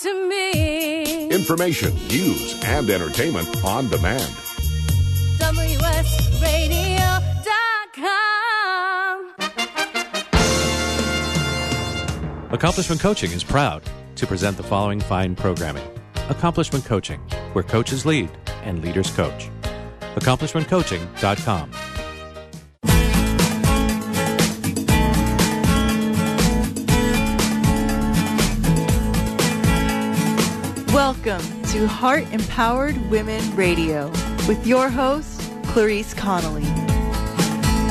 to me. Information, news, and entertainment on demand. WSRadio.com. Accomplishment Coaching is proud to present the following fine programming Accomplishment Coaching, where coaches lead and leaders coach. AccomplishmentCoaching.com. to Heart Empowered Women Radio with your host, Clarice Connolly.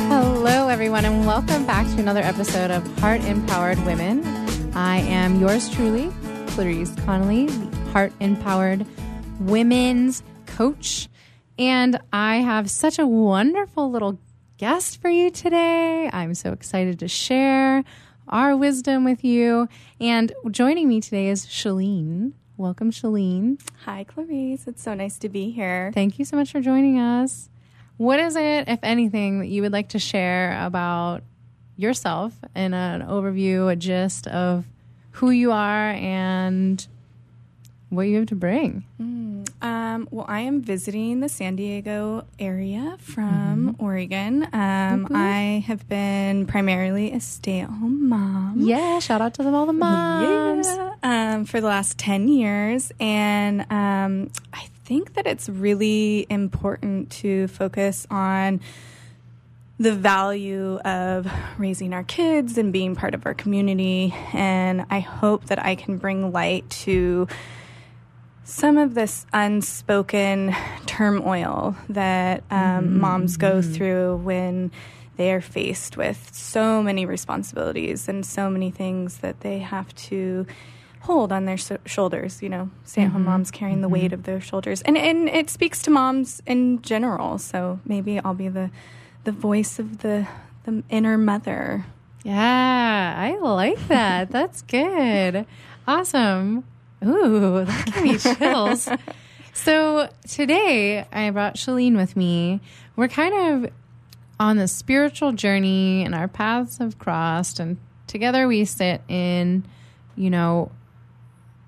Hello, everyone, and welcome back to another episode of Heart Empowered Women. I am yours truly, Clarice Connolly, the Heart Empowered Women's Coach. And I have such a wonderful little guest for you today. I'm so excited to share our wisdom with you. And joining me today is Shalene. Welcome, Shalene. Hi, Clarice. It's so nice to be here. Thank you so much for joining us. What is it, if anything, that you would like to share about yourself in an overview, a gist of who you are and what you have to bring? Hmm. Um, well, I am visiting the San Diego area from Oregon. Um, I have been primarily a stay at home mom. Yeah, shout out to them all the moms. Yeah, um, for the last 10 years. And um, I think that it's really important to focus on the value of raising our kids and being part of our community. And I hope that I can bring light to some of this unspoken turmoil that um, mm. moms go through when they are faced with so many responsibilities and so many things that they have to hold on their so- shoulders. You know, stay-at-home mm-hmm. moms carrying the weight mm-hmm. of their shoulders, and and it speaks to moms in general. So maybe I'll be the the voice of the the inner mother. Yeah, I like that. That's good. Awesome. Ooh, that gave me chills. so today I brought Shalene with me. We're kind of on the spiritual journey and our paths have crossed and together we sit in, you know,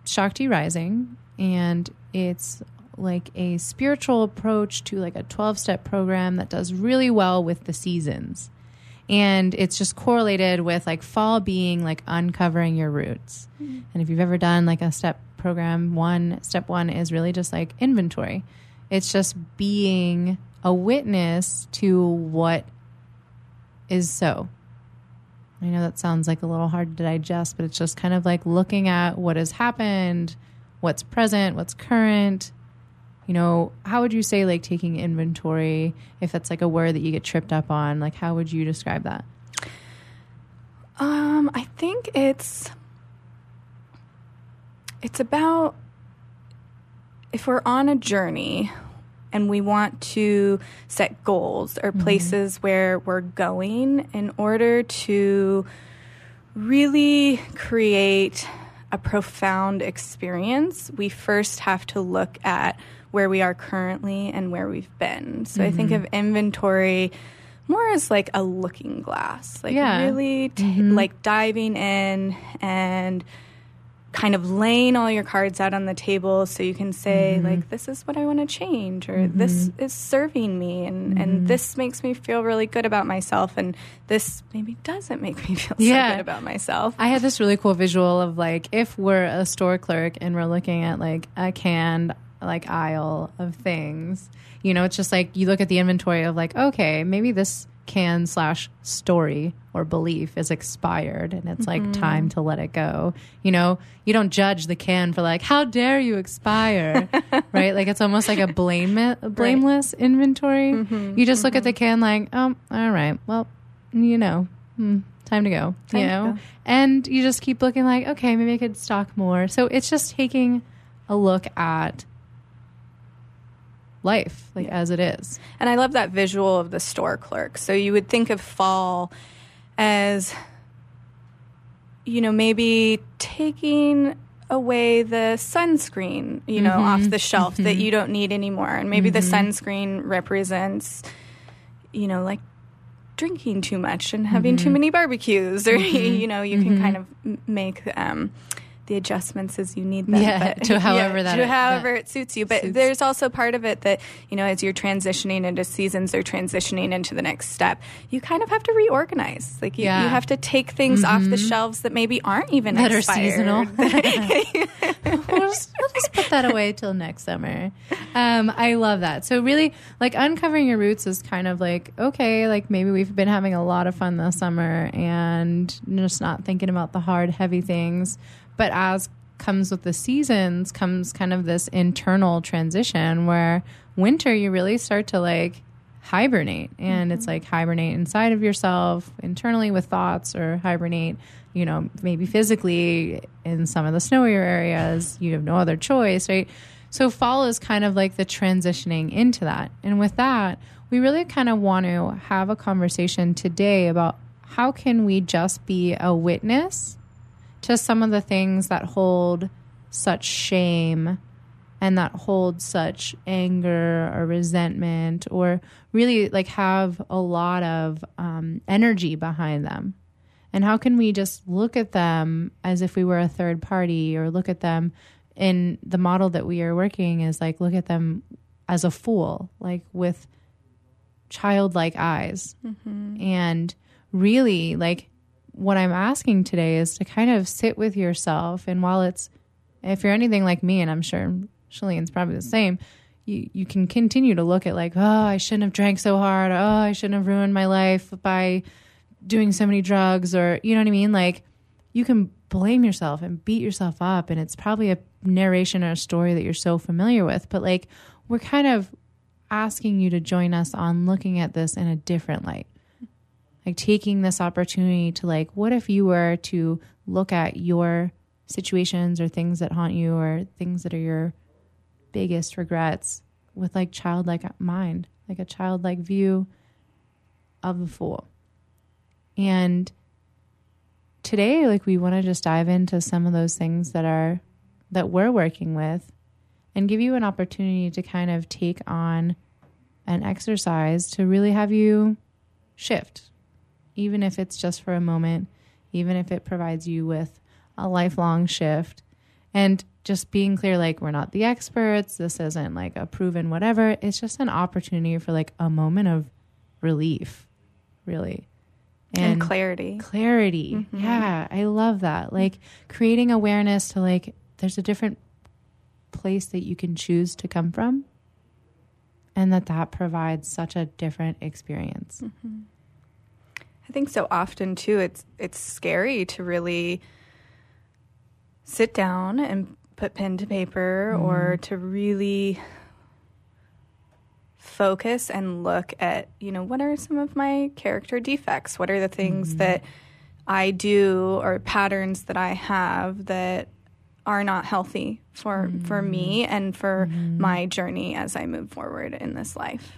Shakti Rising and it's like a spiritual approach to like a 12 step program that does really well with the seasons and it's just correlated with like fall being like uncovering your roots mm-hmm. and if you've ever done like a step program one step one is really just like inventory. It's just being a witness to what is so. I know that sounds like a little hard to digest but it's just kind of like looking at what has happened what's present what's current. You know, how would you say like taking inventory, if that's like a word that you get tripped up on, like how would you describe that? Um, I think it's it's about if we're on a journey and we want to set goals or mm-hmm. places where we're going in order to really create a profound experience, we first have to look at where we are currently and where we've been. So I think mm-hmm. of inventory more as like a looking glass, like Yeah. really t- mm-hmm. like diving in and kind of laying all your cards out on the table so you can say mm-hmm. like this is what I want to change or mm-hmm. this is serving me and and mm-hmm. this makes me feel really good about myself and this maybe doesn't make me feel so good about myself. I had this really cool visual of like if we're a store clerk and we're looking at like a canned like aisle of things, you know, it's just like you look at the inventory of like, okay, maybe this can slash story or belief is expired and it's like mm-hmm. time to let it go. You know, you don't judge the can for like, how dare you expire, right? Like it's almost like a blame blameless inventory. Mm-hmm, you just look at mm-hmm. the can like, oh, all right, well, you know, hmm, time to go. Time you know, go. and you just keep looking like, okay, maybe I could stock more. So it's just taking a look at life like as it is. And I love that visual of the store clerk. So you would think of fall as, you know, maybe taking away the sunscreen, you know, off mm-hmm. the shelf that mm-hmm. you don't need anymore. And maybe the mm-hmm. sunscreen represents, you know, like drinking too much and having too many barbecues, or, you know, you can kind of make um, the adjustments as you need them. Yeah, to however that to it- however that it suits you. But suits. there's also part of it that you know, as you're transitioning into seasons or transitioning into the next step, you kind of have to reorganize. Like you, Yeah. Mm-hmm. you have to take things off the shelves that maybe aren't even That are seasonal. we'll, just, we'll just put that away till next summer. Um, I love that. So really, like uncovering your roots is kind of like okay, like maybe we've been having a lot of fun this summer and just not thinking about the hard, heavy things. But as comes with the seasons, comes kind of this internal transition where winter you really start to like hibernate. And it's mm-hmm. like hibernate inside of yourself internally with thoughts or hibernate you know maybe physically in some of the snowier areas. You have no other choice right? So fall is kind of like the transitioning into that. And with that we really kind of want to have a conversation today about how can we just be a witness to some of the things that hold such shame and that hold such anger or resentment or really like have a lot of um, energy behind them. And how can we just look at them as if we were a third party or look at them in the model that we are working is like look at them as a fool like with childlike eyes. And really like what i'm asking today is to kind of sit with yourself. And while it's if you're anything like me and i'm sure Shalene's probably the same you, you can continue to look at like oh i shouldn't have drank so hard. Oh i shouldn't have ruined my life by doing so many drugs or you know what i mean? Like you can blame yourself and beat yourself up. And it's probably a narration or a story that you're so familiar with. But like we're kind of asking you to join us on looking at this in a different light like taking this opportunity to like what if you were to look at your situations or things that haunt you or things that are your biggest regrets with like childlike mind like a childlike view of the fool? And today like we want to just dive into some of those things that are that we're working with and give you an opportunity to kind of take on an exercise to really have you shift even if it's just for a moment even if it provides you with a lifelong shift and just being clear like we're not the experts this isn't like a proven whatever it's just an opportunity for like a moment of relief really and clarity. clarity. Mm-hmm. Yeah, I love that. Like creating awareness to like there's a different place that you can choose to come from and that that provides such a different experience. Mm-hmm. I think so often too it's it's scary to really sit down and put pen to paper mm-hmm. or to really focus and look at, you know, what are some of my character defects? What are the things mm-hmm. that I do or patterns that I have that are not healthy for for me mm-hmm. and for my journey as I move forward in this life.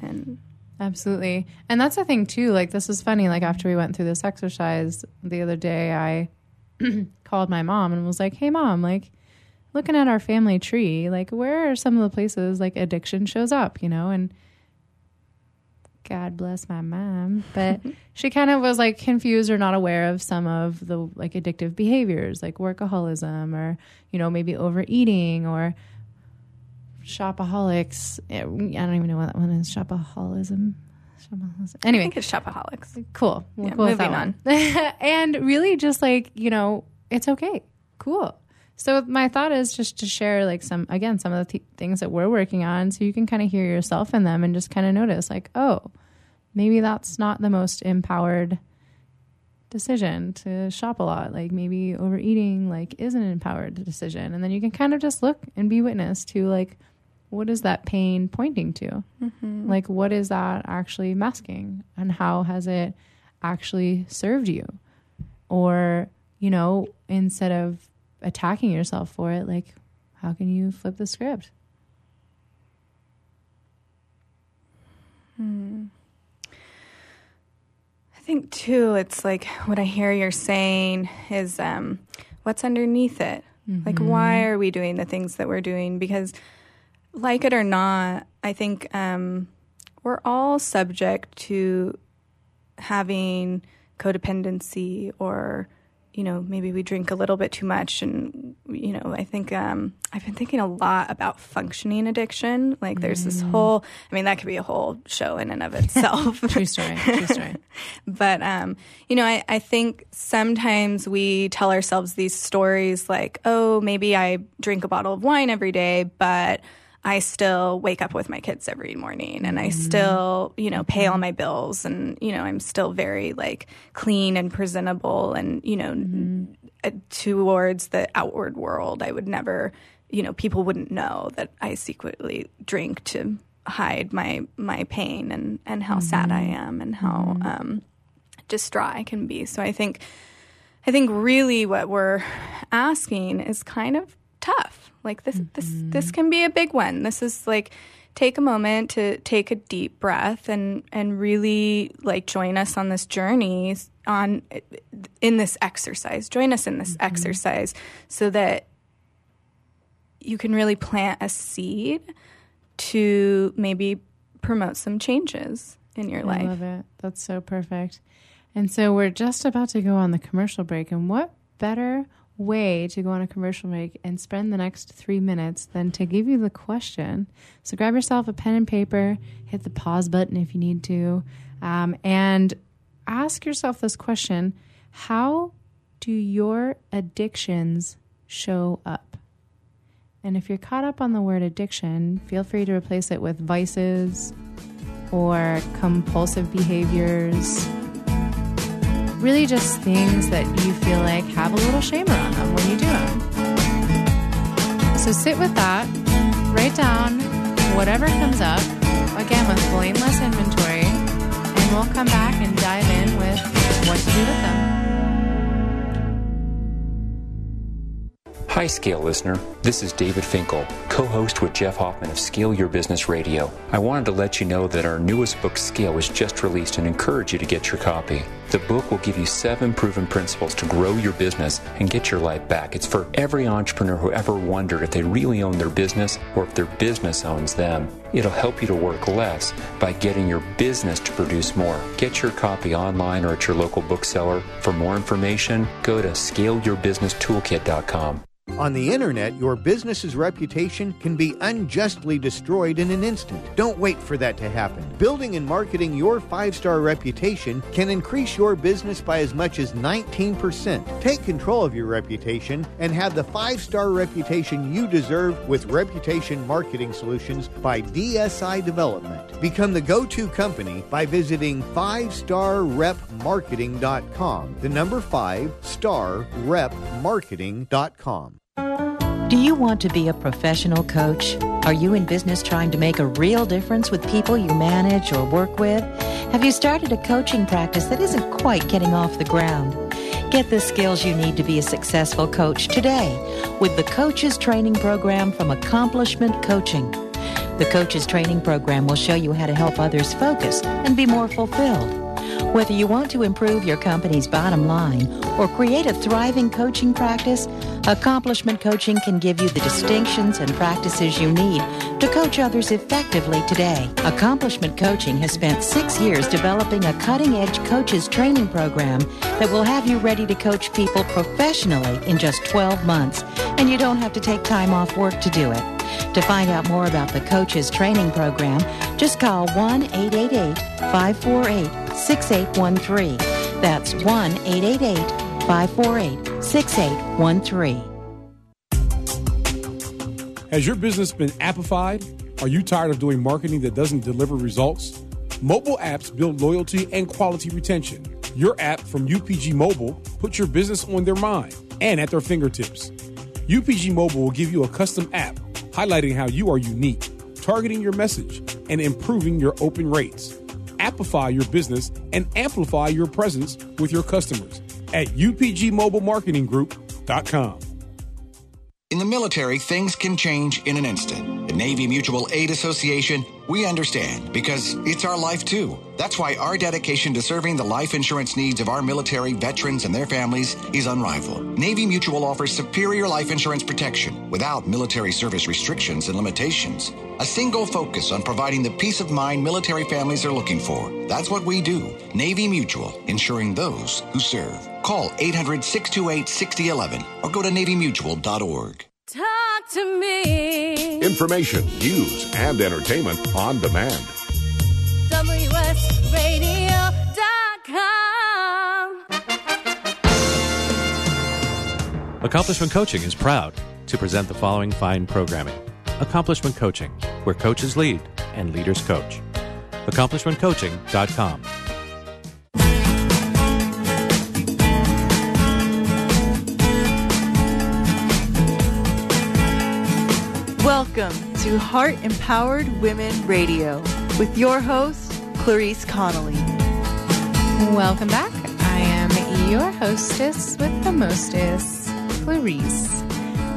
And Absolutely. And that's the thing too. Like this is funny. Like after we went through this exercise the other day, I called my mom and was like, "Hey mom, like looking at our family tree, like where are some of the places like addiction shows up, you know?" And God bless my mom, but she kind of was like confused or not aware of some of the like addictive behaviors, like workaholism or, you know, maybe overeating or shopaholics. Eh, I don't even know what that one is. Shopaholism. Shopaholism. I Anyway, think it's shopaholics. cool. We'll Yeah, with moving one. and really just like, you know, it's okay. Cool. So my thought is just to share like some again some of the th- things that we're working on so you can kind of hear yourself in them and just kind of notice like, oh, maybe that's not the most empowered decision to shop a lot. Like maybe overeating like is an empowered decision. And then you can kind of just look and be witness to like what is that pain pointing to? Mm-hmm. Like what is that actually masking and how has it actually served you? Or, you know, instead of attacking yourself for it, like how can you flip the script? Hmm. I think too, it's like what I hear you're saying is um, what's underneath it. Like, why mm-hmm. are we doing the things that we're doing? Because, like it or not, I think um, we're all subject to having codependency or, you know, maybe we drink a little bit too much. And, you know, I think um, I've been thinking a lot about functioning addiction. Like, there's this Mm. whole, I mean, that could be a whole show in and of itself. True story. True story. but um, you know, I, I think sometimes we tell ourselves these stories like, oh, maybe I drink a bottle of wine every day, but I still wake up with my kids every morning and I still, you know, pay all my bills and, you know, I'm still very like clean and presentable and, you know, uh, towards the outward world. I would never, you know, people wouldn't know that I secretly drink to hide my my pain and and how sad I am and how um distraught I can be. So I think I think really what we're asking is kind of tough. Like this this this mm-hmm. can be a big one. This is like take a moment to take a deep breath and and really like join us on this journey on in this exercise. Join us in this mm-hmm. exercise so that you can really plant a seed to maybe promote some changes in your I life. love it. That's so perfect. And so we're just about to go on the commercial break. And what better way to go on a commercial break and spend the next three minutes than to give you the question? So grab yourself a pen and paper, hit the pause button if you need to, um, and ask yourself this question How do your addictions show up? And if you're caught up on the word addiction, feel free to replace it with vices or compulsive behaviors. Really, just things that you feel like have a little shame around them when you do them. So sit with that, write down whatever comes up, again with blameless inventory, and we'll come back and dive in with what to do with them. Hi, Scale listener. This is David Finkel, co host with Jeff Hoffman of Scale Your Business Radio. I wanted to let you know that our newest book, Scale, was just released and encourage you to get your copy. The book will give you seven proven principles to grow your business and get your life back. It's for every entrepreneur who ever wondered if they really own their business or if their business owns them. It'll help you to work less by getting your business to produce more. Get your copy online or at your local bookseller. For more information, go to scaleyourbusinesstoolkit.com. On the internet, your business's reputation can be unjustly destroyed in an instant. Don't wait for that to happen. Building and marketing your five star reputation can increase your business by as much as 19%. Take control of your reputation and have the five star reputation you deserve with Reputation Marketing Solutions by DSI Development. Become the go to company by visiting 5starrepmarketing.com. The number 5 star repmarketing.com. Do you want to be a professional coach? Are you in business trying to make a real difference with people you manage or work with? Have you started a coaching practice that isn't quite getting off the ground? Get the skills you need to be a successful coach today with the Coaches Training Program from Accomplishment Coaching. The Coaches Training Program will show you how to help others focus and be more fulfilled. Whether you want to improve your company's bottom line or create a thriving coaching practice, Accomplishment Coaching can give you the distinctions and practices you need to coach others effectively today. Accomplishment Coaching has spent six years developing a cutting edge coaches training program that will have you ready to coach people professionally in just 12 months, and you don't have to take time off work to do it. To find out more about the Coaches Training Program, just call 1 888 548 6813. That's 1 888 548 6813. Has your business been appified? Are you tired of doing marketing that doesn't deliver results? Mobile apps build loyalty and quality retention. Your app from UPG Mobile puts your business on their mind and at their fingertips. UPG Mobile will give you a custom app highlighting how you are unique, targeting your message, and improving your open rates. Appify your business and amplify your presence with your customers at upgmobilemarketinggroup.com. In the military, things can change in an instant. The Navy Mutual Aid Association We understand because it's our life too. That's why our dedication to serving the life insurance needs of our military, veterans, and their families is unrivaled. Navy Mutual offers superior life insurance protection without military service restrictions and limitations. A single focus on providing the peace of mind military families are looking for. That's what we do. Navy Mutual, insuring those who serve. Call 800 628 6011 or go to NavyMutual.org. Talk to me. Information, news, and entertainment on demand. WSRadio.com. Accomplishment Coaching is proud to present the following fine programming Accomplishment Coaching, where coaches lead and leaders coach. AccomplishmentCoaching.com. to Heart Empowered Women Radio with your host, Clarice Connolly. Welcome back. I am your hostess with the mostest, Clarice.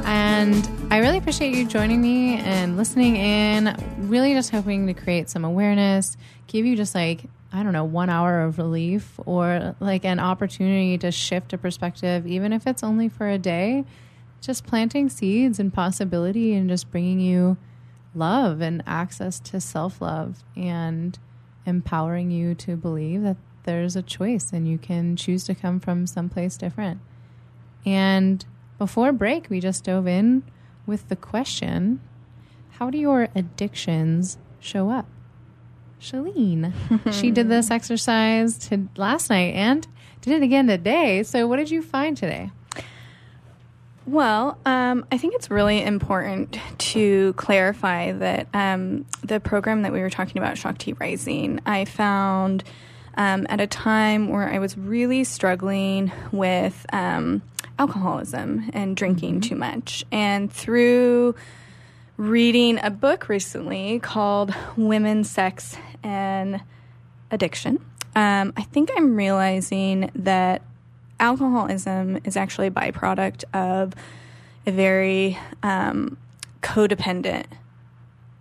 And I really appreciate you joining me and listening in. Really just hoping to create some awareness, give you just like, I don't know, one hour of relief or like an opportunity to shift a perspective, even if it's only for a day. Just planting seeds and possibility and just bringing you love and access to self love and empowering you to believe that there's a choice and you can choose to come from someplace different. And before break, we just dove in with the question How do your addictions show up? Shalene, she did this exercise to last night and did it again today. So, what did you find today? Well, um, I think it's really important to clarify that um, the program that we were talking about, Shakti Rising, I found um, at a time where I was really struggling with um, alcoholism and drinking too much. And through reading a book recently called Women, Sex, and Addiction, um, I think I'm realizing that alcoholism is actually a byproduct of a very um, codependent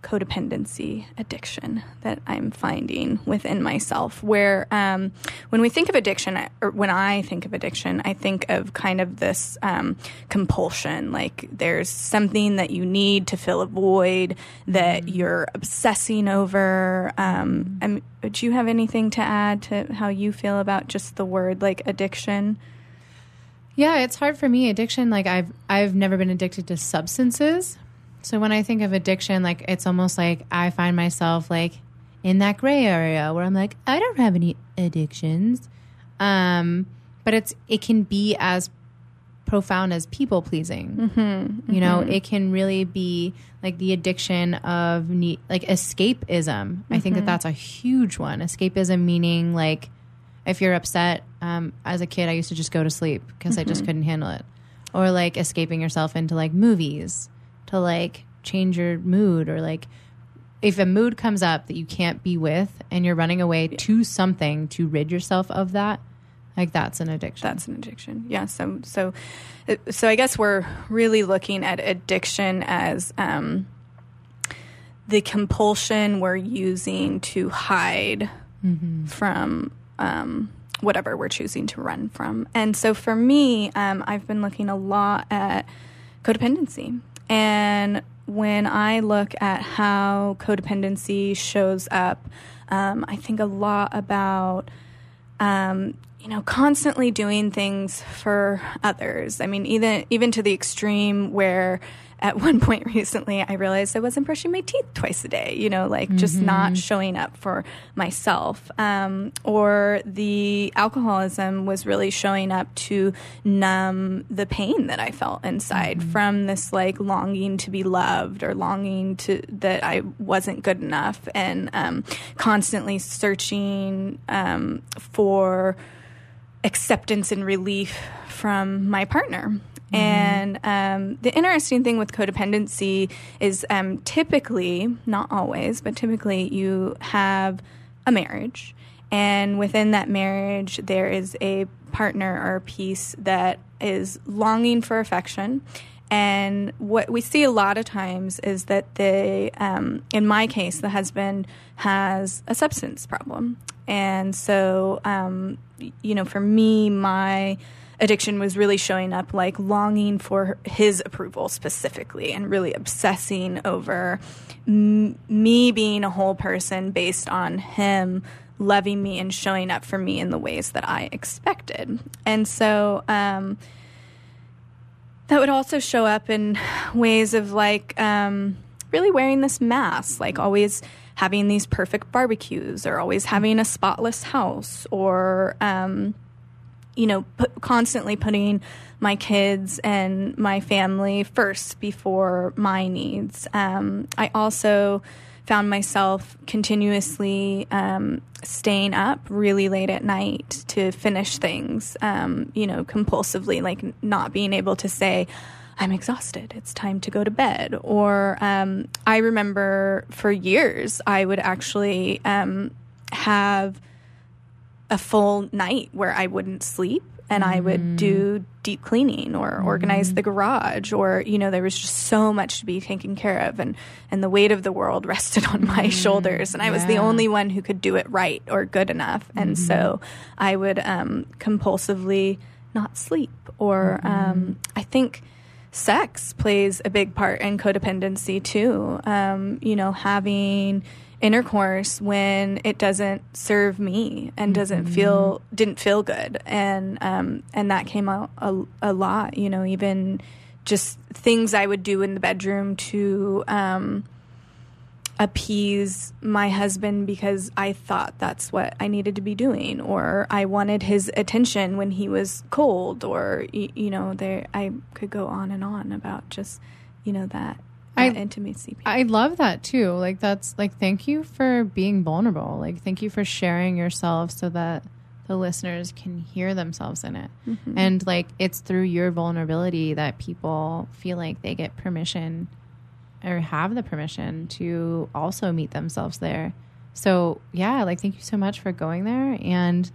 codependency addiction that I'm finding within myself. Where um, when we think of addiction, or when I think of addiction, I think of kind of this um, compulsion. Like there's something that you need to fill a void that you're obsessing over. Um, do you have anything to add to how you feel about just the word like addiction? Yeah, it's hard for me. Addiction, like I've I've never been addicted to substances. So when I think of addiction, like it's almost like I find myself like in that gray area where I'm like, I don't have any addictions. Um, but it's it can be as profound as people pleasing. Mm-hmm, You know, it can really be like the addiction of need, like escapism. I think that Mhm. that's a huge one. Escapism meaning like if you're upset, um, as a kid, I used to just go to sleep because I just Mhm. couldn't handle it, or like escaping yourself into like movies to like change your mood, or like if a mood comes up that you can't be with and you're running away to something to rid yourself of that, like that's an addiction. That's an addiction. Yeah. So so so I guess we're really looking at addiction as um, the compulsion we're using to hide Mhm. from um, whatever we're choosing to run from. And so for me, um, I've been looking a lot at codependency. And when I look at how codependency shows up, um, I think a lot about um, you know, constantly doing things for others. I mean, even even to the extreme where at one point recently I realized I wasn't brushing my teeth twice a day, you know, like just not showing up for myself. Um, or the alcoholism was really showing up to numb the pain that I felt inside from this like longing to be loved or longing to that I wasn't good enough and um, constantly searching um, for acceptance and relief from my partner. And um, the interesting thing with codependency is um, typically, not always, but typically, you have a marriage. And within that marriage, there is a partner or a piece that is longing for affection And what we see a lot of times is that the, um, in my case, the husband has a substance problem. And so, um, you know, for me, my addiction was really showing up like longing for his approval specifically and really obsessing over m- me being a whole person based on him loving me and showing up for me in the ways that I expected. And so, um, that would also show up in ways of like um, really wearing this mask, like always having these perfect barbecues, or always having a spotless house, or um, you know, put, constantly putting my kids and my family first before my needs. Um, I also found myself continuously um, staying up really late at night to finish things, um, you know, compulsively, like not being able to say, I'm exhausted. It's time to go to bed. Or um, I remember for years, I would actually um, have a full night where I wouldn't sleep and I would do deep cleaning or organize the garage or you know there was just so much to be taken care of and and the weight of the world rested on my shoulders and I was the only one who could do it right or good enough. And so I would um, compulsively not sleep or um, I think sex plays a big part in codependency too. Um, you know having intercourse when it doesn't serve me and doesn't feel didn't feel good. And um and that came out a, a lot you know even just things i would do in the bedroom to um appease my husband because i thought that's what i needed to be doing or i wanted his attention when he was cold or you know there i could go on and on about just you know that, I- intimacy I love that too. Like that's like thank you for being vulnerable. Like thank you for sharing yourself so that the listeners can hear themselves in it. Mhm. And like it's through your vulnerability that people feel like they get permission or have the permission to also meet themselves there. So, yeah, like thank you so much for going there and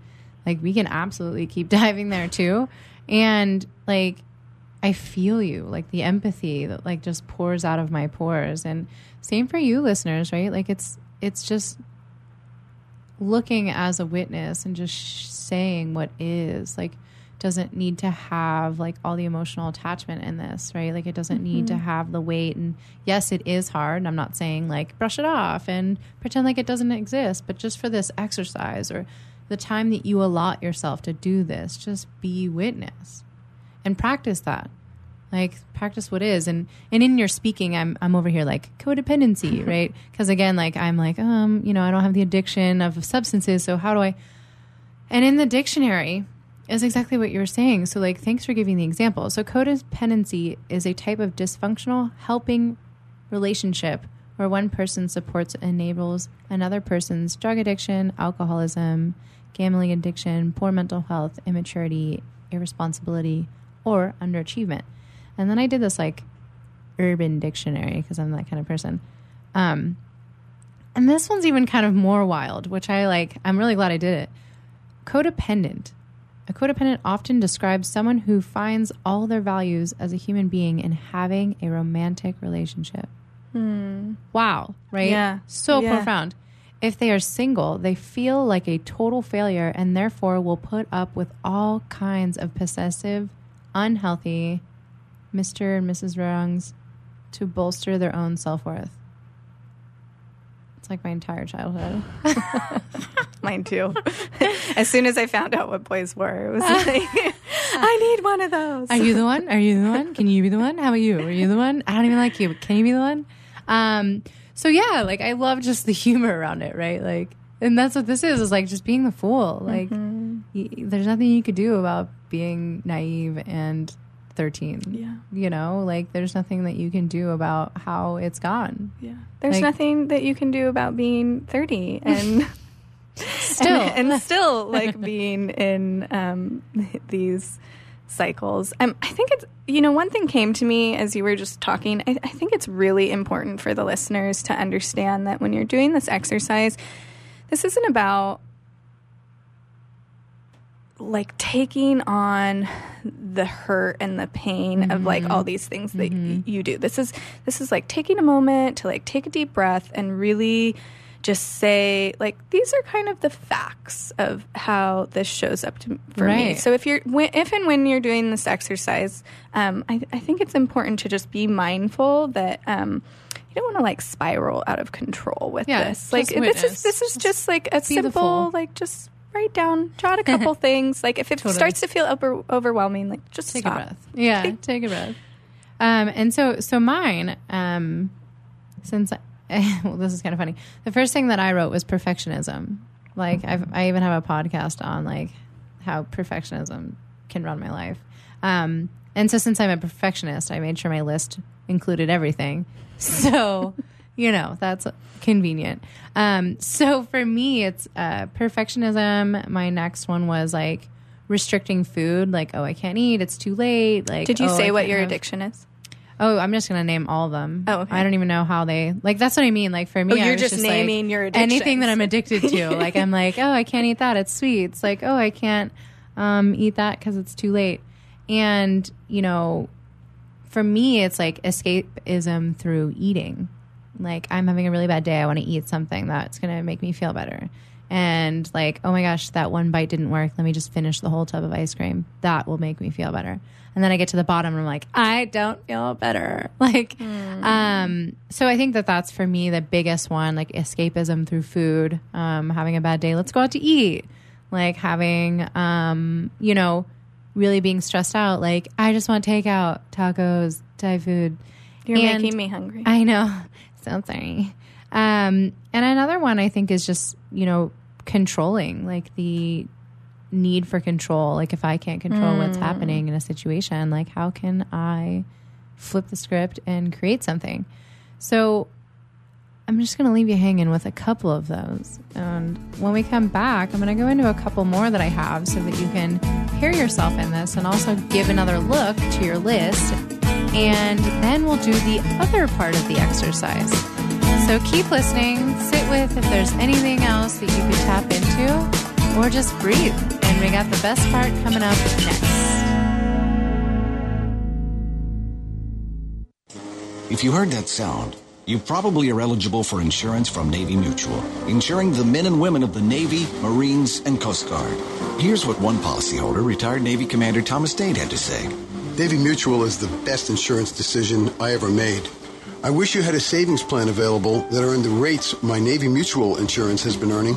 like we can absolutely keep diving there too. And like I feel you, like the empathy that like just pours out of my pores. And same for you listeners, right? Like it's it's just looking as a witness and just sh- saying what is like doesn't need to have like all the emotional attachment in this right like it doesn't need to Mhm. have the weight and yes it is hard And i'm not saying like brush it off and pretend like it doesn't exist but just for this exercise or the time that you allot yourself to do this just be witness and practice that. Like practice what is. And and in your speaking i'm i'm over here like codependency right? Because again like i'm like um you know i don't have the addiction of substances so how do i? And in the dictionary is exactly what you were saying. So like thanks for giving the example. So codependency is a type of dysfunctional helping relationship where one person supports enables another person's drug addiction alcoholism gambling addiction poor mental health immaturity irresponsibility or underachievement and then I did this like urban dictionary because I'm that kind of person. Um, and this one's even kind of more wild, which I like. I'm really glad I did it. Codependent. A codependent often describes someone who finds all their values as a human being in having a romantic relationship. Hmm. Wow, right? Yeah. So Yeah. profound. If they are single, they feel like a total failure and therefore will put up with all kinds of possessive, unhealthy Mr. and Mrs. Wrongs to bolster their own self worth. It's like my entire childhood. Mine too. as soon as I found out what boys were, it was like, I need one of those. Are you the one? Are you the one? Can you be the one? How about you? Are you the one? I don't even like you. but Can you be the one? Um, so yeah, like I love just the humor around it, right? Like, and that's what this is, is like just being the fool. Like, Mm-hmm. Y- there's nothing you could do about being naive and 13. Yeah. You know, like there's nothing that you can do about how it's gone. Yeah. There's Like- nothing that you can do about being 30 and Still. and, and still like being in um, these cycles. Um, I think it's you know one thing came to me as you were just talking. I, I think it's really important for the listeners to understand that when you're doing this exercise, this isn't about like taking on the hurt and the pain of like all these things that y- you do. This is this is like taking a moment to like take a deep breath and really just say like these are kind of the facts of how this shows up to, for me. So if you're when, if and when you're doing this exercise, um, I, I think it's important to just be mindful that um, you don't want to like spiral out of control with Yeah, this. Like this is this is just, like a simple like just write down, jot a couple things. Like if it Totally. starts to feel over, overwhelming, like just take stop. a breath. Yeah, take, a breath. Um, and so, so mine, um, since I, well, this is kind of funny. The first thing that I wrote was perfectionism. Like I've, I even have a podcast on like how perfectionism can run my life. Um, and so since I'm a perfectionist, I made sure my list included everything. So, you know, that's convenient. Um, so for me, it's uh, perfectionism. My next one was like restricting food. Like, oh, I can't eat. It's too late. Like, Did you oh, say I what your have- addiction is? Oh, I'm just gonna name all of them. Oh, okay. I don't even know how they like. That's what I mean. Like for me, Oh, you're just like, naming your anything that. I'm addicted to. like I'm like, oh, I can't eat that. It's sweet. It's like, oh, I can't um, eat that because it's too late. And you know, for me, it's like escapism through eating. Like I'm having a really bad day. I want to eat something that's gonna make me feel better. And like, oh my gosh, that one bite didn't work. Let me just finish the whole tub of ice cream. That will make me feel better. And then I get to the bottom and I'm like, I don't feel better. Like, um, so I think that that's for me the biggest one, like escapism through food. Um, having a bad day, let's go out to eat. Like having, um, you know, really being stressed out. Like I just want takeout, tacos, Thai food. You're And- making me hungry. I know. So sorry. Um, and another one I think is just, you know, controlling, like the need for control. Like if I can't control what's Mm. happening in a situation, like how can I flip the script and create something? So I'm just going to leave you hanging with a couple of those. And when we come back, I'm going to go into a couple more that I have so that you can hear yourself in this and also give another look to your list. And then we'll do the other part of the exercise. So keep listening, sit with if there's anything else that you could tap into, or just breathe. And we got the best part coming up next. If you heard that sound, you probably are eligible for insurance from Navy Mutual, insuring the men and women of the Navy, Marines, and Coast Guard. Here's what one policyholder, retired Navy Commander Thomas Dade, had to say. Navy Mutual is the best insurance decision I ever made. I wish you had a savings plan available that earned the rates my Navy Mutual insurance has been earning.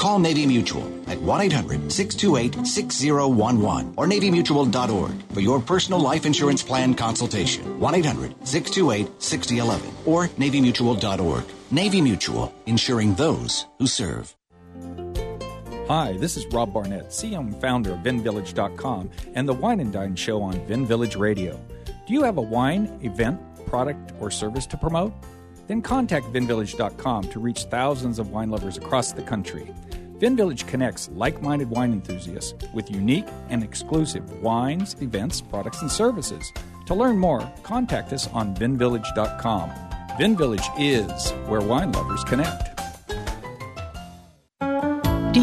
Call Navy Mutual at 1 800 628 6011 or NavyMutual.org for your personal life insurance plan consultation. 1 800 628 6011 or NavyMutual.org. Navy Mutual, insuring those who serve. Hi, this is Rob Barnett, CEO and founder of VinVillage.com and the Wine and Dine Show on VinVillage Radio. Do you have a wine, event, product, or service to promote? Then contact VinVillage.com to reach thousands of wine lovers across the country. VinVillage connects like minded wine enthusiasts with unique and exclusive wines, events, products, and services. To learn more, contact us on VinVillage.com. VinVillage is where wine lovers connect.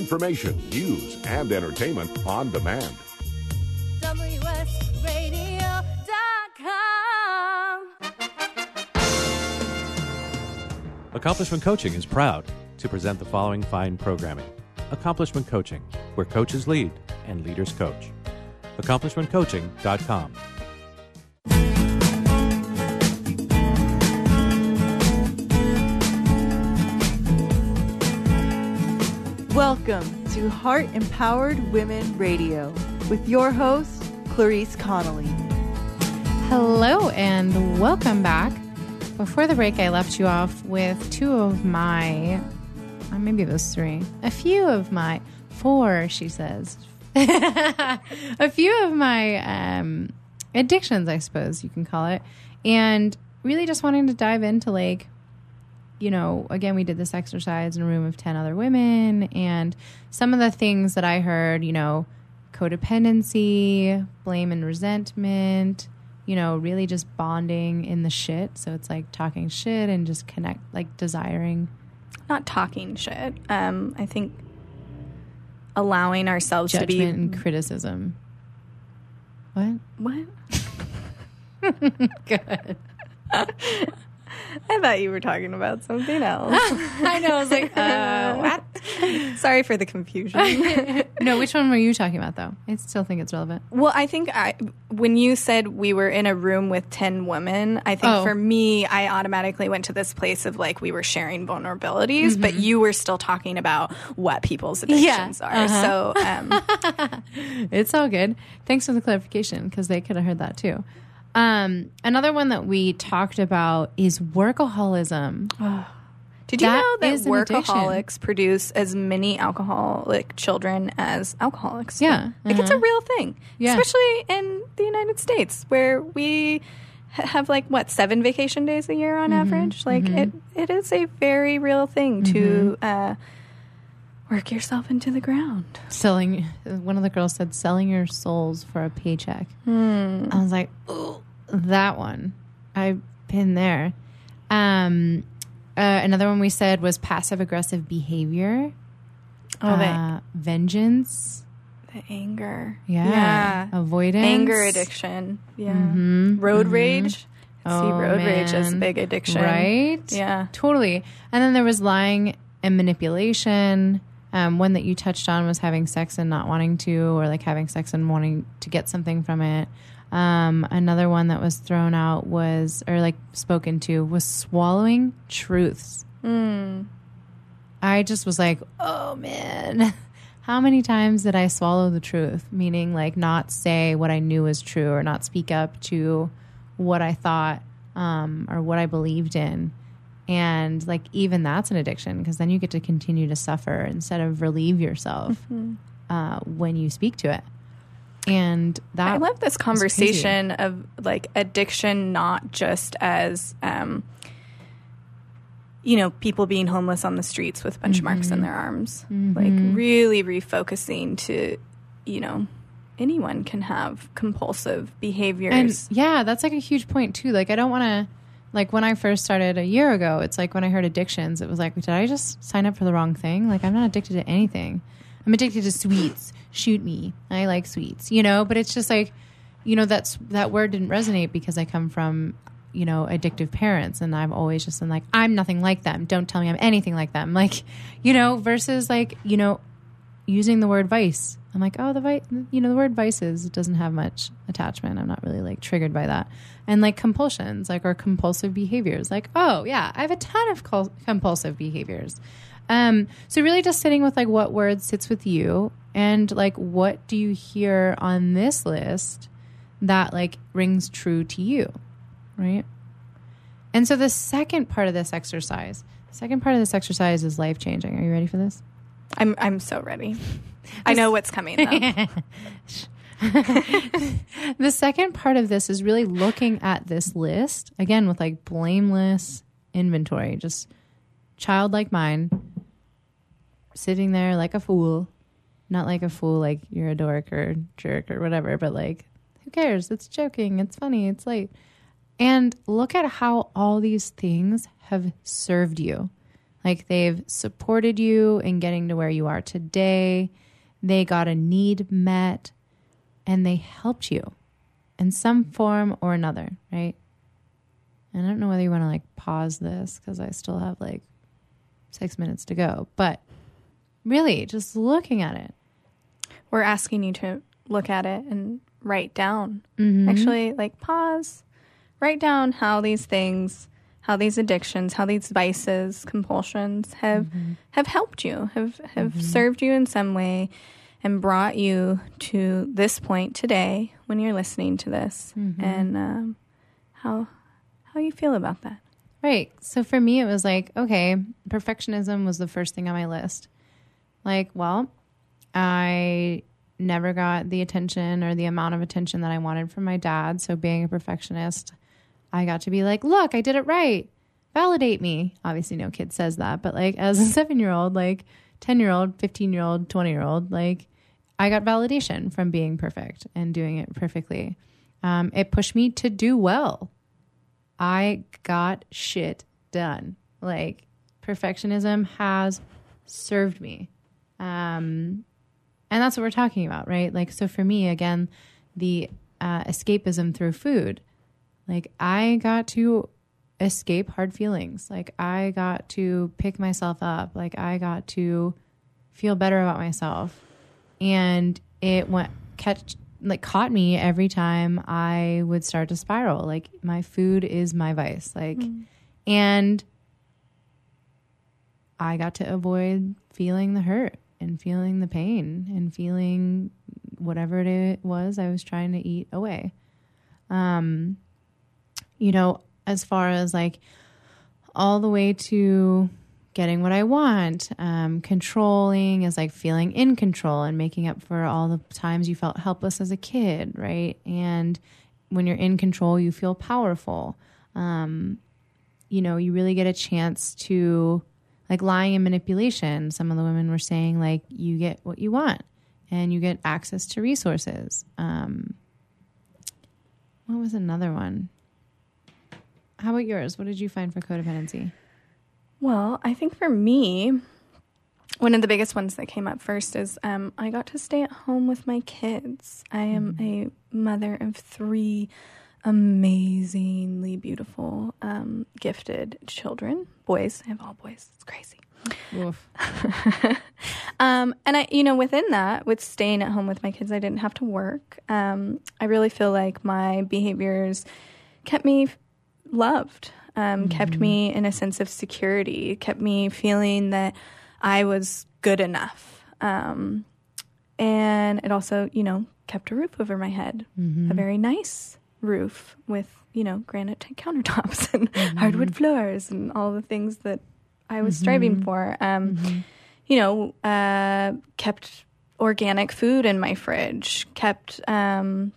Information, news, and entertainment on demand. WSRadio.com. Accomplishment Coaching is proud to present the following fine programming Accomplishment Coaching, where coaches lead and leaders coach. AccomplishmentCoaching.com. Welcome to Heart Empowered Women Radio with your host, Clarice Connolly. Hello and welcome back. Before the break, I left you off with two of my, uh, maybe was three, a few of my, four, she says, a few of my um, addictions, I suppose you can call it. And really just wanting to dive into like, you know, again, we did this exercise in a room of 10 other women, and some of the things that I heard, you know, codependency, blame and resentment, you know, really just bonding in the shit. So it's like talking shit and just connect, like desiring. Not talking shit. Um, I think allowing ourselves to Judgment be and criticism. What? What? Good. I thought you were talking about something else. I know. I was like, uh, what? Sorry for the confusion. no, which one were you talking about, though? I still think it's relevant. Well, I think I, when you said we were in a room with 10 women, I think Oh. for me, I automatically went to this place of like we were sharing vulnerabilities, but you were still talking about what people's addictions are. uh-huh. So, um, It's all good. Thanks for the clarification because they could have heard that too. Um, another one that we talked about is workaholism. did you That know that workaholics produce as many alcoholic children as alcoholics? Yeah. Like it's a Uh-huh. real thing, Yeah. especially in the United States where we have like what seven vacation days a year on Mhm. average. Like Mhm. it, it is a very real thing to uh, work yourself into the ground. Selling, one of the girls said, selling your souls for a paycheck. Hmm. I was like, oh, that one. I've been there. Um, uh, another one we said was passive aggressive behavior. Oh, the- uh, vengeance. The anger, Yeah. Avoidance. anger addiction, yeah, Mhm, road mhm. rage. I see Oh, road rage as a big addiction, Right? Yeah. Totally. And then there was lying and manipulation. Um, one that you touched on was having sex and not wanting to, or like having sex and wanting to get something from it. Um, another one that was thrown out was, or like spoken to, was swallowing truths. Mm. I just was like, oh man, how many times did I swallow the truth? Meaning, like, not say what I knew was true or not speak up to what I thought um, or what I believed in. And, like, even that's an addiction because then you get to continue to suffer instead of relieve yourself Mhm. uh, when you speak to it. And that I love this conversation of like addiction, not just as, um, you know, people being homeless on the streets with bunch of marks in Mhm. their arms. Mhm. Like really refocusing to, you know, anyone can have compulsive behaviors. And yeah, that's like a huge point too. Like I don't want to like when I first started a year ago, it's like when I heard addictions, it was like, did I just sign up for the wrong thing? Like I'm not addicted to anything. I'm addicted to sweets. Shoot me. I like sweets, you know, but it's just like, you know, that's that word didn't resonate because I come from, you know, addictive parents and I've always just been like, I'm nothing like them. Don't tell me I'm anything like them. Like, you know, versus like, you know, using the word vice I'm like, oh, the vi- you know, the word vices doesn't have much attachment. I'm not really like triggered by that. And like compulsions, like or compulsive behaviors, like, oh yeah, I have a ton of col- compulsive behaviors. Um, so really just sitting with like what word sits with you and like what do you hear on this list that like rings true to you, right? And so the second part of this exercise, the second part of this exercise is life changing. Are you ready for this? I'm I'm so ready. I know what's coming. Though. the second part of this is really looking at this list again with like blameless inventory, just childlike mind, sitting there like a fool, not like a fool like you're a dork or jerk or whatever, but like who cares? It's joking, it's funny, it's late. And look at how all these things have served you. Like they've supported you in getting to where you are today. They got a need met and they helped you in some form or another, right? And I don't know whether you want to like pause this because I still have like six minutes to go, but really just looking at it. We're asking you to look at it and write down. Mhm. Actually, like pause, write down how these things, how these addictions, how these vices, compulsions have have helped you, have have served you in some way, and brought you to this point today when you're listening to this, Mhm. and um, how how you feel about that. Right. So for me, it was like, okay, perfectionism was the first thing on my list. Like, well, I never got the attention or the amount of attention that I wanted from my dad. So being a perfectionist, I got to be like, look, I did it right. Validate me. Obviously, no kid says that, but like as a seven year old, like 10 year old, 15 year old, 20 year old, like I got validation from being perfect and doing it perfectly. Um, it pushed me to do well. I got shit done. Like perfectionism has served me. Um, and that's what we're talking about, right? Like, so for me, again, the uh, escapism through food, like I got to escape hard feelings. Like I got to pick myself up. Like I got to feel better about myself. And it went catch like caught me every time I would start to spiral. Like my food is my vice. Like and I got to avoid feeling the hurt and feeling the pain and feeling whatever it was I was trying to eat away. Um, you know, as far as like all the way to getting what I want, um, controlling is like feeling in control and making up for all the times you felt helpless as a kid, right? And when you're in control, you feel powerful. Um, you know, you really get a chance to like lying and manipulation. Some of the women were saying like you get what you want and you get access to resources. Um, what was another one? How about yours? What did you find for codependency? Well, I think for me, one of the biggest ones that came up first is um, I got to stay at home with my kids. I am a mother of three amazingly beautiful, um, gifted children, boys. I have all boys. It's crazy. um, and I, you know, within that, with staying at home with my kids, I didn't have to work. Um, I really feel like my behaviors kept me loved, um, kept me in a sense of security, kept me feeling that I was good enough. Um, and it also, you know, kept a roof over my head, a very nice roof with, you know, granite countertops and hardwood floors and all the things that I was striving for. Um, You know, uh, kept organic food in my fridge, kept um,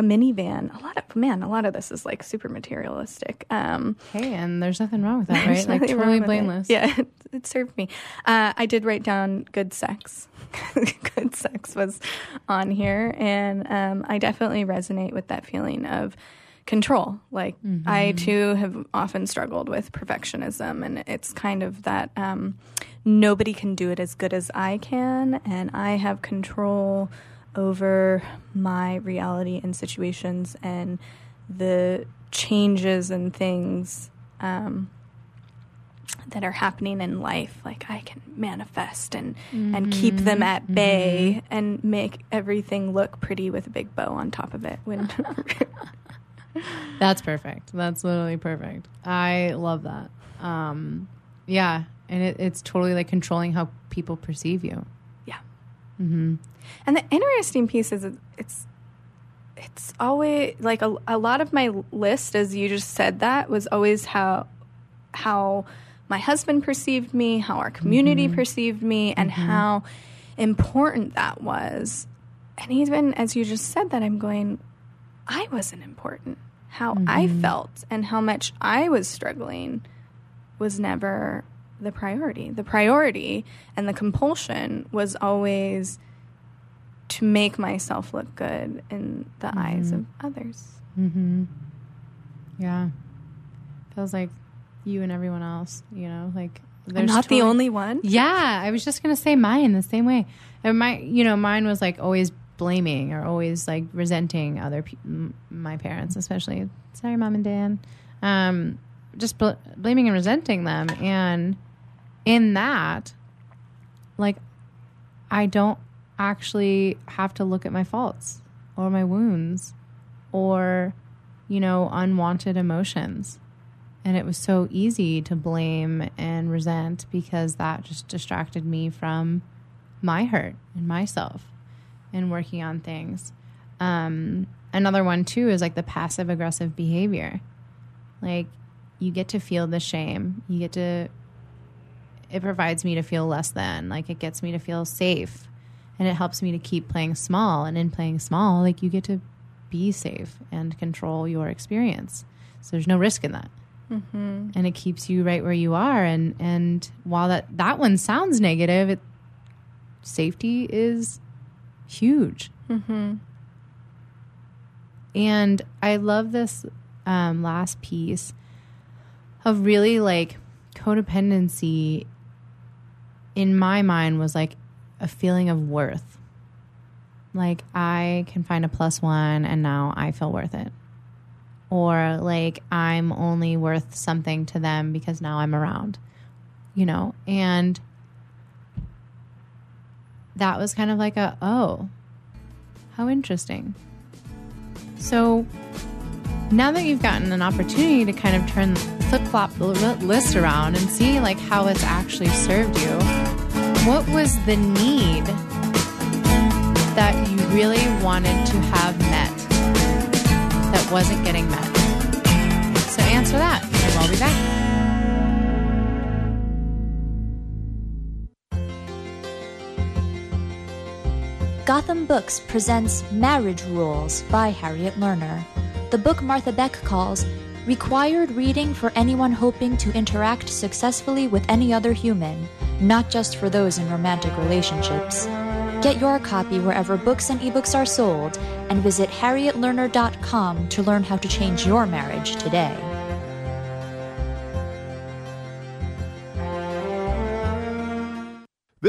a minivan. A lot of man, a lot of this is like super materialistic. Um, Hey, and there's nothing wrong with that, right? Like totally with it. blameless. Yeah, it, it served me. Uh, I did write down good sex. good sex was on here, and um, I definitely resonate with that feeling of control. Like I too have often struggled with perfectionism, and it's kind of that um, nobody can do it as good as I can, and I have control over my reality and situations and the changes and things um, that are happening in life like i can manifest and and keep them at bay and make everything look pretty with a big bow on top of it when That's perfect. That's literally perfect. I love that. Um, yeah, and it, it's totally like controlling how people perceive you. Yeah. Mm-hmm. And the interesting piece is it's it's always like a, a lot of my list, as you just said, that was always how how my husband perceived me, how our community mm-hmm. perceived me, and mm-hmm. how important that was. And even as you just said that, I'm going, I wasn't important. How I mm-hmm. felt and how much I was struggling was never the priority. The priority and the compulsion was always to make myself look good in the eyes of others. Mm-hmm. Yeah. Feels like you and everyone else, you know, like I'm not the only one. Yeah, I was just gonna say mine the same way. And my, you know, mine was like always blaming or always like resenting other people, my parents, especially. Sorry, mom and dad. Um, just bl- blaming and resenting them, and in that, like, I don't actually have to look at my faults or my wounds or, you know, unwanted emotions. And it was so easy to blame and resent because that just distracted me from my hurt and myself and working on things. Um, another one, too, is like the passive aggressive behavior. Like, you get to feel the shame. You get to, it provides me to feel less than. Like, it gets me to feel safe and it helps me to keep playing small. And in playing small, like, you get to be safe and control your experience. So there's no risk in that Mm-hmm. and it keeps you right where you are and and while that that one sounds negative it safety is huge Mm-hmm. and i love this um, last piece of really like codependency in my mind was like a feeling of worth like i can find a plus one and now i feel worth it or like I'm only worth something to them because now I'm around, you know? And that was kind of like a, oh, how interesting. So now that you've gotten an opportunity to kind of turn flip flop the list around and see like how it's actually served you, what was the need that you really wanted to have met that wasn't getting met? So answer that, and we'll be back. Gotham Books presents Marriage Rules by Harriet Lerner. The book Martha Beck calls required reading for anyone hoping to interact successfully with any other human, not just for those in romantic relationships. Get your copy wherever books and ebooks are sold and visit harrietlerner.com to learn how to change your marriage today.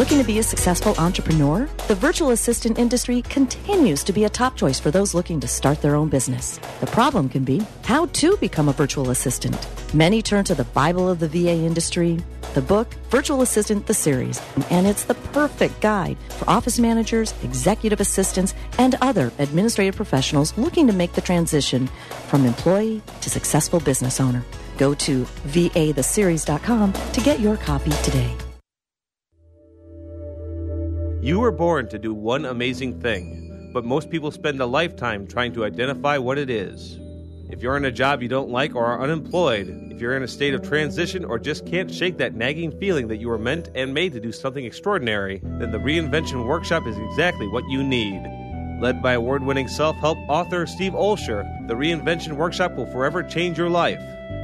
Looking to be a successful entrepreneur? The virtual assistant industry continues to be a top choice for those looking to start their own business. The problem can be how to become a virtual assistant. Many turn to the Bible of the VA industry, the book Virtual Assistant the Series, and it's the perfect guide for office managers, executive assistants, and other administrative professionals looking to make the transition from employee to successful business owner. Go to vatheseries.com to get your copy today. You were born to do one amazing thing, but most people spend a lifetime trying to identify what it is. If you're in a job you don't like or are unemployed, if you're in a state of transition or just can't shake that nagging feeling that you were meant and made to do something extraordinary, then the Reinvention Workshop is exactly what you need. Led by award winning self help author Steve Olsher, the Reinvention Workshop will forever change your life.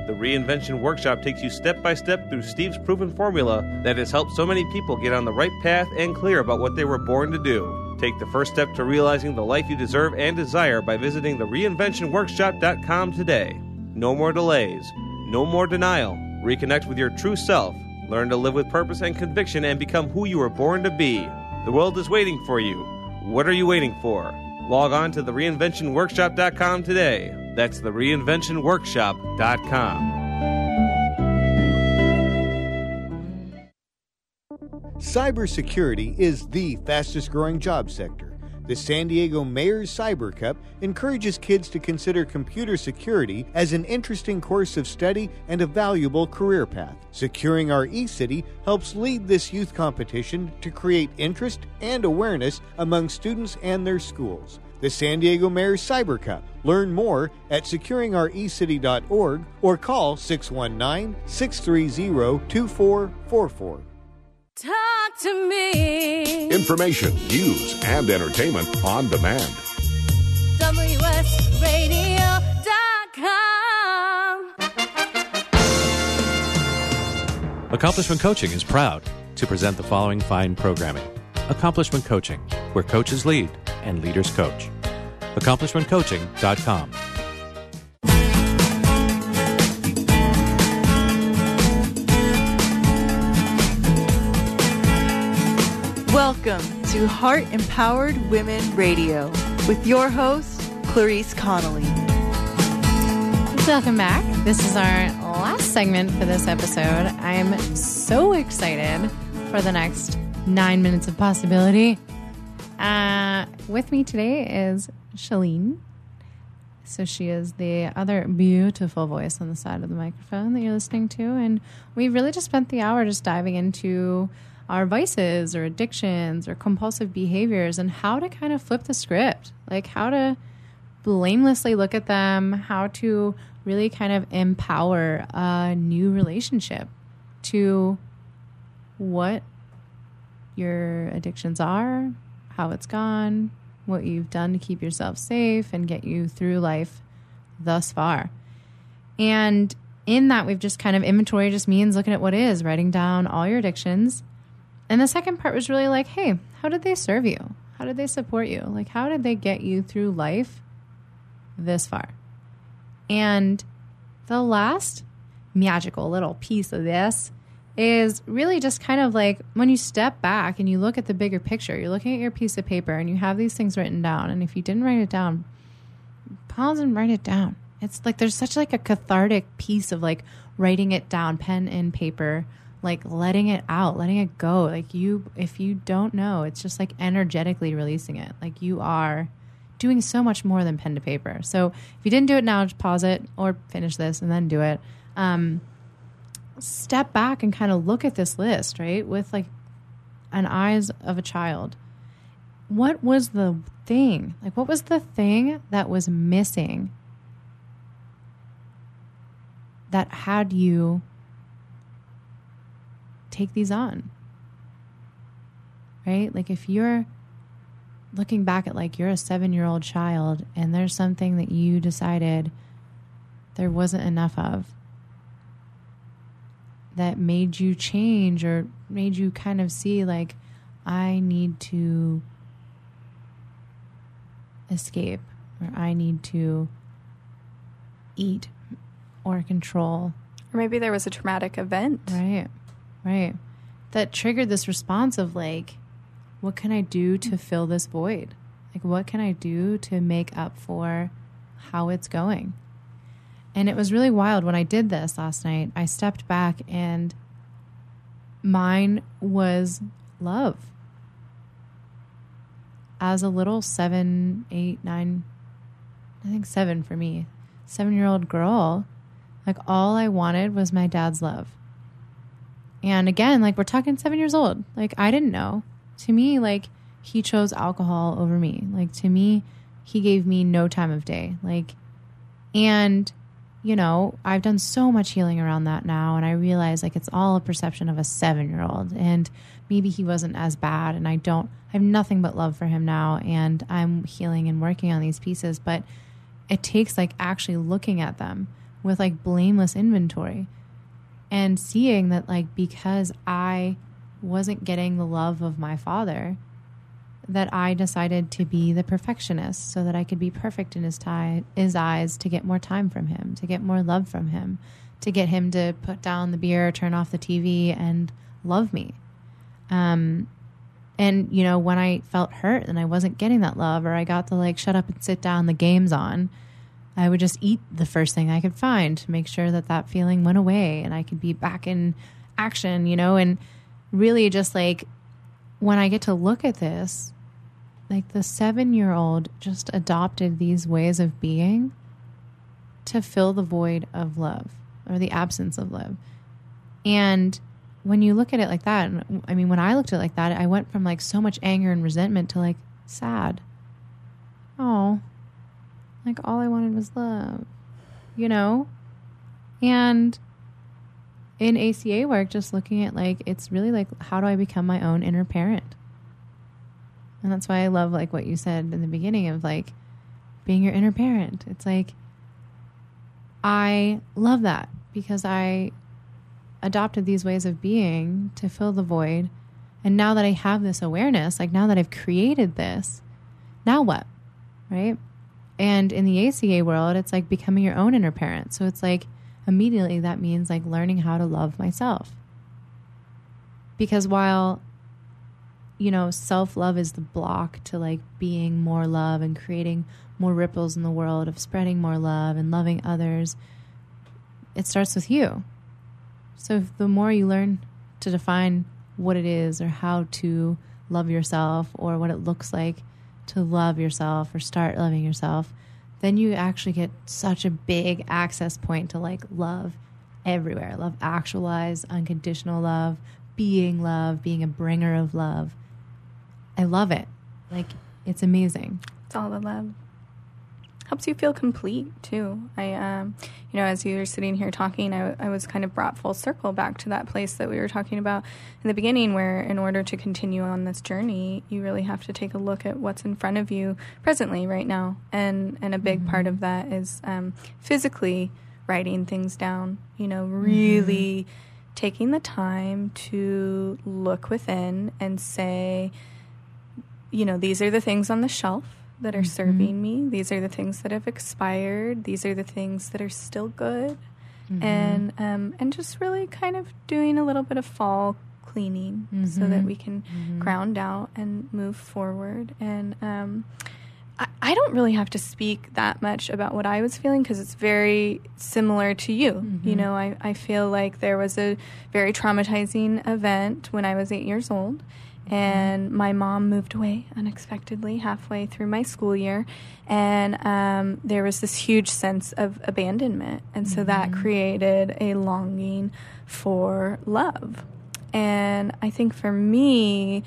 The Reinvention Workshop takes you step by step through Steve's proven formula that has helped so many people get on the right path and clear about what they were born to do. Take the first step to realizing the life you deserve and desire by visiting the reinventionworkshop.com today. No more delays, no more denial. Reconnect with your true self. Learn to live with purpose and conviction and become who you were born to be. The world is waiting for you. What are you waiting for? Log on to the reinventionworkshop.com today. That's the reinventionworkshop.com. Cybersecurity is the fastest growing job sector. The San Diego Mayor's Cyber Cup encourages kids to consider computer security as an interesting course of study and a valuable career path. Securing Our eCity helps lead this youth competition to create interest and awareness among students and their schools. The San Diego Mayor's Cyber Cup. Learn more at securingourecity.org or call 619 630 2444. Talk to me. Information, news, and entertainment on demand. WSRadio.com. Accomplishment Coaching is proud to present the following fine programming Accomplishment Coaching, where coaches lead and leaders coach. AccomplishmentCoaching.com. Welcome to Heart Empowered Women Radio with your host, Clarice Connolly. Welcome back. This is our last segment for this episode. I'm so excited for the next nine minutes of possibility. Uh, with me today is Shalene. So she is the other beautiful voice on the side of the microphone that you're listening to. And we really just spent the hour just diving into our vices or addictions or compulsive behaviors and how to kind of flip the script, like how to blamelessly look at them, how to really kind of empower a new relationship to what your addictions are, how it's gone, what you've done to keep yourself safe and get you through life thus far. And in that, we've just kind of inventory just means looking at what is, writing down all your addictions. And the second part was really like, hey, how did they serve you? How did they support you? Like, how did they get you through life this far? And the last magical little piece of this is really just kind of like when you step back and you look at the bigger picture, you're looking at your piece of paper and you have these things written down. And if you didn't write it down, pause and write it down. It's like there's such like a cathartic piece of like writing it down, pen and paper, like letting it out, letting it go. Like you, if you don't know, it's just like energetically releasing it. Like you are doing so much more than pen to paper. So if you didn't do it now, just pause it or finish this and then do it. Um, step back and kind of look at this list, right? With like an eyes of a child. What was the thing? Like what was the thing that was missing that had you take these on? Right? Like if you're looking back at like you're a 7-year-old child and there's something that you decided there wasn't enough of that made you change or made you kind of see like I need to escape or I need to eat or control. Or maybe there was a traumatic event. Right. Right. That triggered this response of like what can I do to fill this void? Like what can I do to make up for how it's going? And it was really wild when I did this last night. I stepped back and mine was love. As a little seven, eight, nine, I think seven for me, seven year old girl, like all I wanted was my dad's love. And again, like we're talking seven years old. Like I didn't know. To me, like he chose alcohol over me. Like to me, he gave me no time of day. Like, and you know, I've done so much healing around that now, and I realize like it's all a perception of a seven year old, and maybe he wasn't as bad, and I don't, I have nothing but love for him now, and I'm healing and working on these pieces, but it takes like actually looking at them with like blameless inventory and seeing that like because I wasn't getting the love of my father that I decided to be the perfectionist so that I could be perfect in his tie, his eyes to get more time from him, to get more love from him, to get him to put down the beer, turn off the TV and love me. Um and you know when I felt hurt and I wasn't getting that love or I got to like shut up and sit down the game's on, I would just eat the first thing I could find to make sure that that feeling went away and I could be back in action, you know, and really just like when I get to look at this, like the seven year old just adopted these ways of being to fill the void of love or the absence of love. And when you look at it like that, I mean, when I looked at it like that, I went from like so much anger and resentment to like sad. Oh, like all I wanted was love, you know? And in ACA work, just looking at like, it's really like, how do I become my own inner parent? And that's why I love like what you said in the beginning of like being your inner parent. It's like, I love that because I adopted these ways of being to fill the void. And now that I have this awareness, like now that I've created this, now what? Right? And in the ACA world, it's like becoming your own inner parent. So it's like immediately that means like learning how to love myself. Because while, you know, self love is the block to like being more love and creating more ripples in the world of spreading more love and loving others, it starts with you. So the more you learn to define what it is or how to love yourself or what it looks like to love yourself or start loving yourself, then you actually get such a big access point to like love everywhere. Love actualize, unconditional love, being love, being a bringer of love. I love it. Like it's amazing. It's all the love. Helps you feel complete too. I, um, you know, as you were sitting here talking, I, I was kind of brought full circle back to that place that we were talking about in the beginning, where in order to continue on this journey, you really have to take a look at what's in front of you presently, right now, and and a big mm-hmm. part of that is um, physically writing things down. You know, really mm-hmm. taking the time to look within and say, you know, these are the things on the shelf that are mm-hmm. serving me. These are the things that have expired. These are the things that are still good. Mm-hmm. And um, and just really kind of doing a little bit of fall cleaning mm-hmm. so that mm-hmm. we can mm-hmm. ground out and move forward. And um, I, I, don't really have to speak that much about what I was feeling because it's very similar to you. You Mm-hmm. know, I, I feel like there was a very traumatizing event when I was eight years old and my mom moved away unexpectedly halfway through my school year. And um, there was this huge sense of abandonment. And so mm-hmm. that created a longing for love. And i think for me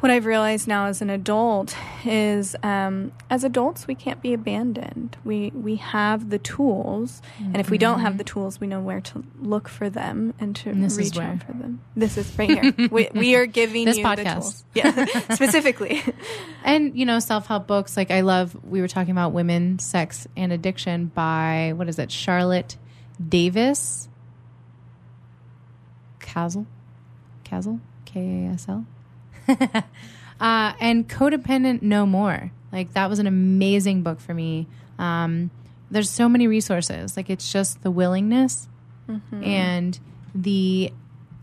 what I've realized now as an adult is um, as adults we can't be abandoned. We we have the tools, mm-hmm. and if we don't have the tools, we know where to look for them and to and reach out for them. This is right here. we, we are giving this you podcast. the tools. Yeah, specifically. and you know, self help books. Like I love. We were talking about women, sex, and addiction by what is it? Charlotte Davis. Kasl, Kasl, K A S L. uh, and Codependent No More. Like, that was an amazing book for me. Um, there's so many resources. Like, it's just the willingness mm-hmm. and the,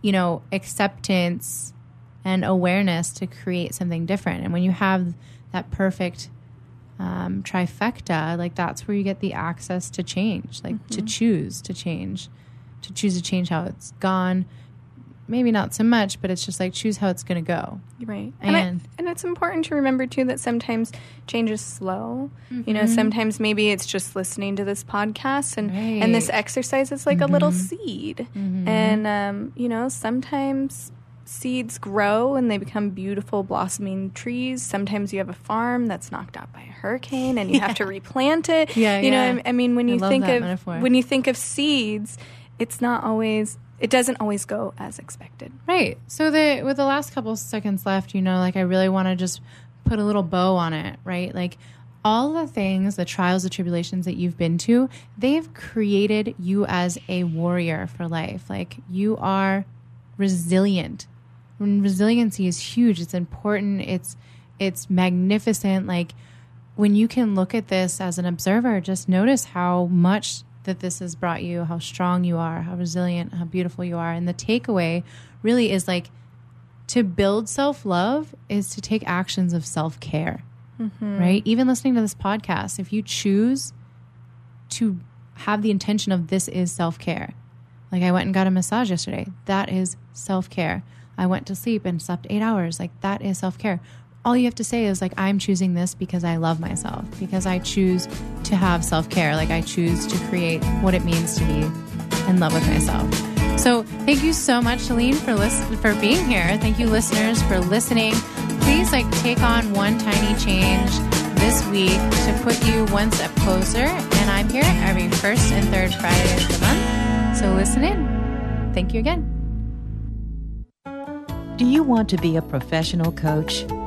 you know, acceptance and awareness to create something different. And when you have that perfect um, trifecta, like, that's where you get the access to change, like, mm-hmm. to choose to change, to choose to change how it's gone maybe not so much, but it's just like choose how it's going to go. Right. And and, I, and, it's important to remember too that sometimes change is slow. Mm-hmm. You know, sometimes maybe it's just listening to this podcast and right. and this exercise is like mm-hmm. a little seed. Mm-hmm. And um, you know, sometimes seeds grow and they become beautiful blossoming trees. Sometimes you have a farm that's knocked out by a hurricane and you Yeah. have to replant it. Yeah, you yeah. know, I mean when I you think of metaphor. when you think of seeds, it's not always it doesn't always go as expected. Right. So the with the last couple seconds left, you know, like I really want to just put a little bow on it, right? Like all the things, the trials, the tribulations that you've been to, they've created you as a warrior for life. Like you are resilient. And resiliency is huge. It's important. It's it's magnificent. Like when you can look at this as an observer, just notice how much that this has brought you, how strong you are, how resilient, how beautiful you are. And the takeaway really is like to build self love is to take actions of self care, Mhm. right? Even listening to this podcast, if you choose to have the intention of this is self care, like I went and got a massage yesterday, that is self care. I went to sleep and slept eight hours, like that is self care. All you have to say is like I'm choosing this because I love myself, because I choose to have self care, like I choose to create what it means to be in love with myself. So thank you so much, Shalene, for listen- for being here. Thank you, listeners, for listening. Please like take on one tiny change this week to put you one step closer. And I'm here every first and third Friday of the month. So listen in. Thank you again. Do you want to be a professional coach?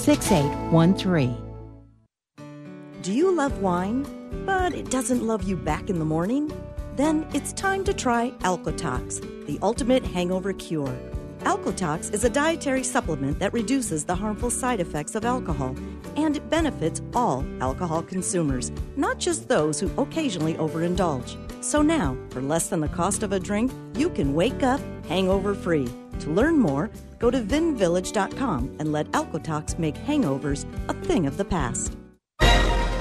6813. Do you love wine, but it doesn't love you back in the morning? Then it's time to try Alcotox, the ultimate hangover cure. Alcotox is a dietary supplement that reduces the harmful side effects of alcohol, and it benefits all alcohol consumers, not just those who occasionally overindulge. So now, for less than the cost of a drink, you can wake up hangover free. To learn more, go to vinvillage.com and let Alcotox make hangovers a thing of the past.